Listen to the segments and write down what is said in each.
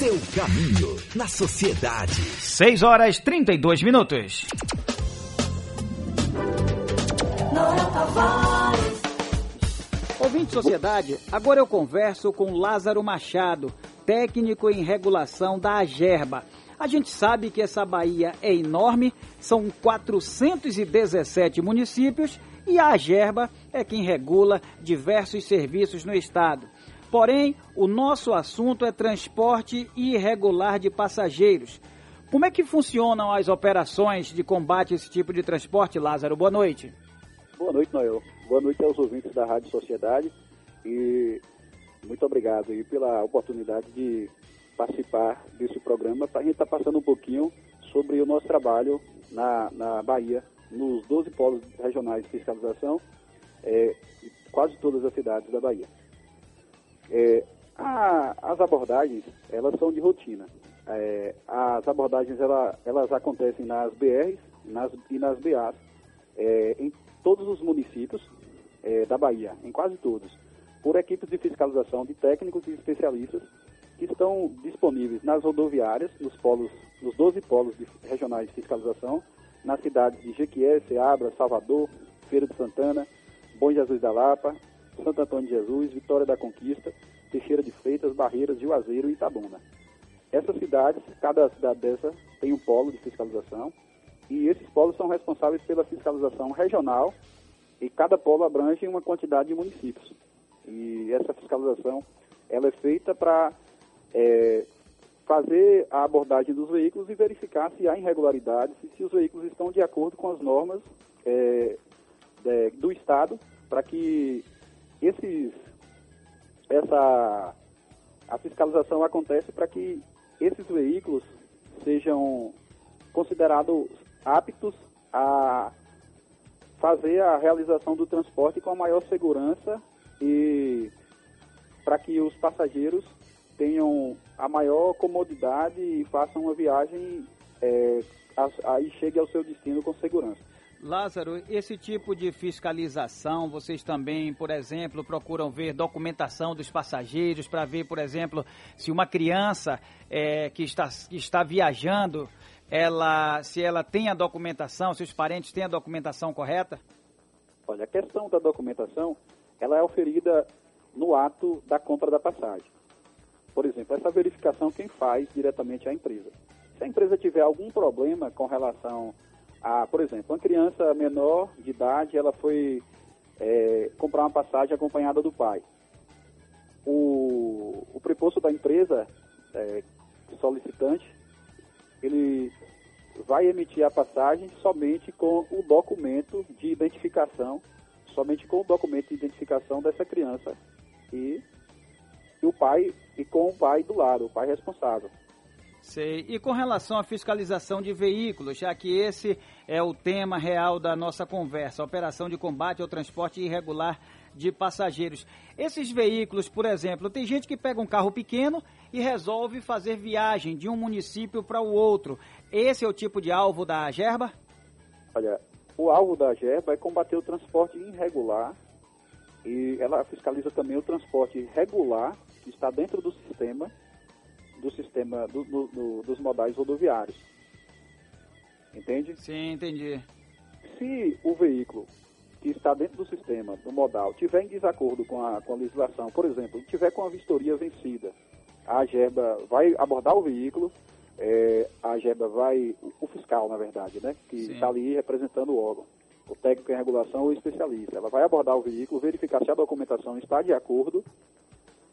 seu caminho na sociedade. 6 horas 32 minutos. Ouvinte Sociedade, agora eu converso com Lázaro Machado, técnico em regulação da Agerba. A gente sabe que essa Bahia é enorme, são 417 municípios e a Agerba é quem regula diversos serviços no estado. Porém, o nosso assunto é transporte irregular de passageiros. Como é que funcionam as operações de combate a esse tipo de transporte, Lázaro? Boa noite. Boa noite, Noel. Boa noite aos ouvintes da Rádio Sociedade e muito obrigado aí pela oportunidade de participar desse programa a gente estar tá passando um pouquinho sobre o nosso trabalho na, na Bahia, nos 12 polos regionais de fiscalização, é, quase todas as cidades da Bahia. É, a, as abordagens, elas são de rotina. É, as abordagens, ela, elas acontecem nas BRs nas, e nas BAs, é, em todos os municípios, é, da Bahia, em quase todos, por equipes de fiscalização de técnicos e especialistas que estão disponíveis nas rodoviárias, nos polos, nos 12 polos de, regionais de fiscalização, nas cidades de Jequié, Ceabra, Salvador, Feira de Santana, Bom Jesus da Lapa, Santo Antônio de Jesus, Vitória da Conquista, Teixeira de Freitas, Barreiras, Juazeiro e Itabuna. Essas cidades, cada cidade dessa tem um polo de fiscalização e esses polos são responsáveis pela fiscalização regional e cada polo abrange uma quantidade de municípios. E essa fiscalização ela é feita para é, fazer a abordagem dos veículos e verificar se há irregularidades e se os veículos estão de acordo com as normas é, de, do Estado para que esses, essa, a fiscalização acontece para que esses veículos sejam considerados aptos a fazer a realização do transporte com a maior segurança e para que os passageiros tenham a maior comodidade e façam uma viagem é, aí chegue ao seu destino com segurança. Lázaro, esse tipo de fiscalização, vocês também, por exemplo, procuram ver documentação dos passageiros para ver, por exemplo, se uma criança é, que, está, que está viajando ela, se ela tem a documentação, se os parentes têm a documentação correta? Olha, a questão da documentação, ela é oferida no ato da compra da passagem. Por exemplo, essa verificação quem faz diretamente é a empresa. Se a empresa tiver algum problema com relação a, por exemplo, uma criança menor de idade, ela foi é, comprar uma passagem acompanhada do pai. O, o preposto da empresa é, solicitante ele vai emitir a passagem somente com o documento de identificação, somente com o documento de identificação dessa criança e, e o pai e com o pai do lado, o pai responsável. Sei. E com relação à fiscalização de veículos, já que esse é o tema real da nossa conversa, operação de combate ao transporte irregular de passageiros. Esses veículos, por exemplo, tem gente que pega um carro pequeno e resolve fazer viagem de um município para o outro. Esse é o tipo de alvo da Gerba? Olha, o alvo da Gerba é combater o transporte irregular e ela fiscaliza também o transporte regular que está dentro do sistema sistema do, do, do, dos modais rodoviários. Entende? Sim, entendi. Se o veículo que está dentro do sistema, do modal, tiver em desacordo com a, com a legislação, por exemplo, tiver com a vistoria vencida, a AGEBA vai abordar o veículo, é, a AGEBA vai, o fiscal, na verdade, né, que está ali representando o órgão, o técnico em regulação ou especialista, ela vai abordar o veículo, verificar se a documentação está de acordo,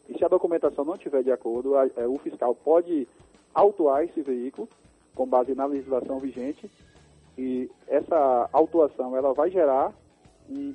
e se a documentação não estiver de acordo, a, a, o fiscal pode autuar esse veículo, com base na legislação vigente, e essa autuação ela vai gerar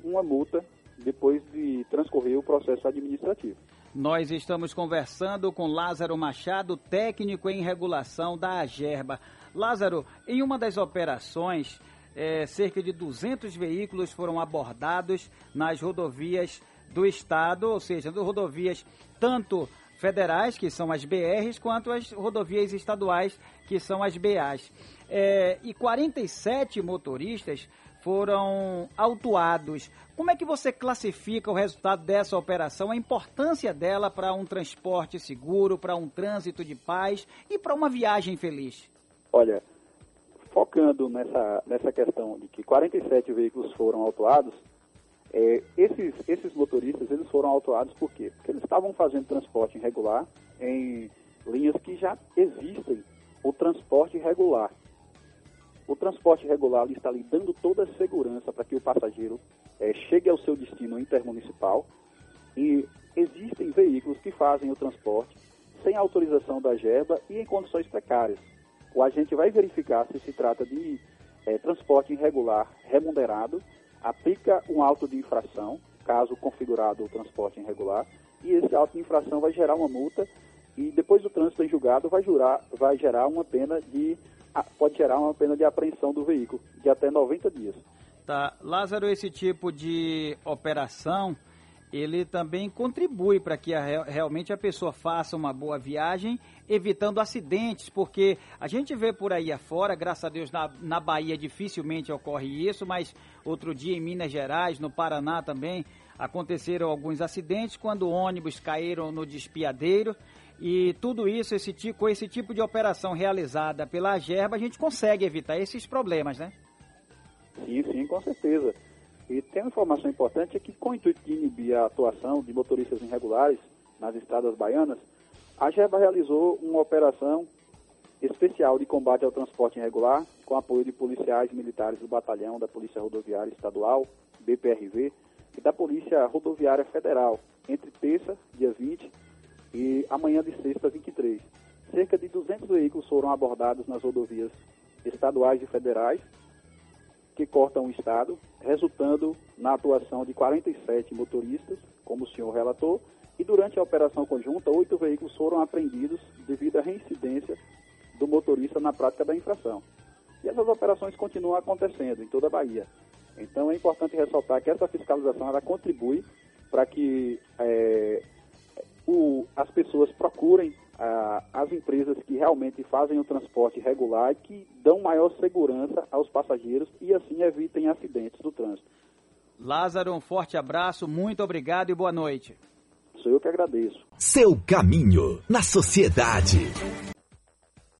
uma multa depois de transcorrer o processo administrativo. Nós estamos conversando com Lázaro Machado, técnico em regulação da Agerba. Lázaro, em uma das operações, é, cerca de 200 veículos foram abordados nas rodovias do estado, ou seja, das rodovias tanto federais, que são as BRs, quanto as rodovias estaduais, que são as BAs. É, e 47 motoristas foram autuados. Como é que você classifica o resultado dessa operação, a importância dela para um transporte seguro, para um trânsito de paz e para uma viagem feliz? Olha, focando nessa, nessa questão de que 47 veículos foram autuados, é, esses, esses autuados por quê? Porque eles estavam fazendo transporte irregular em linhas que já existem o transporte regular. O transporte regular está lhe dando toda a segurança para que o passageiro é, chegue ao seu destino intermunicipal e existem veículos que fazem o transporte sem autorização da GERBA e em condições precárias. O agente vai verificar se se trata de é, transporte irregular remunerado, aplica um auto de infração, caso configurado o transporte irregular, e esse auto de infração vai gerar uma multa e depois do trânsito em julgado vai, jurar, vai gerar uma pena de pode gerar uma pena de apreensão do veículo de até 90 dias. Tá, Lázaro, esse tipo de operação ele também contribui para que a, realmente a pessoa faça uma boa viagem, evitando acidentes, porque a gente vê por aí afora, graças a Deus na, na Bahia dificilmente ocorre isso, mas outro dia em Minas Gerais, no Paraná também, aconteceram alguns acidentes quando ônibus caíram no despiadeiro e tudo isso, esse, com esse tipo de operação realizada pela Gerba, a gente consegue evitar esses problemas, né? Sim, sim, com certeza. E tem uma informação importante, é que com o intuito de inibir a atuação de motoristas irregulares nas estradas baianas, a Gerba realizou uma operação especial de combate ao transporte irregular, com apoio de policiais militares do batalhão da Polícia Rodoviária Estadual, BPRV, e da Polícia Rodoviária Federal, entre terça, dia 20, e amanhã de sexta, 23. Cerca de 200 veículos foram abordados nas rodovias estaduais e federais que cortam o estado, resultando na atuação de 47 motoristas, como o senhor relatou, e durante a operação conjunta, oito veículos foram apreendidos devido à reincidência do motorista na prática da infração. E essas operações continuam acontecendo em toda a Bahia. Então é importante ressaltar que essa fiscalização ela contribui para que é, o, as pessoas procurem ah, as empresas que realmente fazem o transporte regular e que dão maior segurança aos passageiros e assim evitem acidentes do trânsito. Lázaro, um forte abraço, muito obrigado e boa noite. Sou eu que agradeço. Seu caminho na sociedade.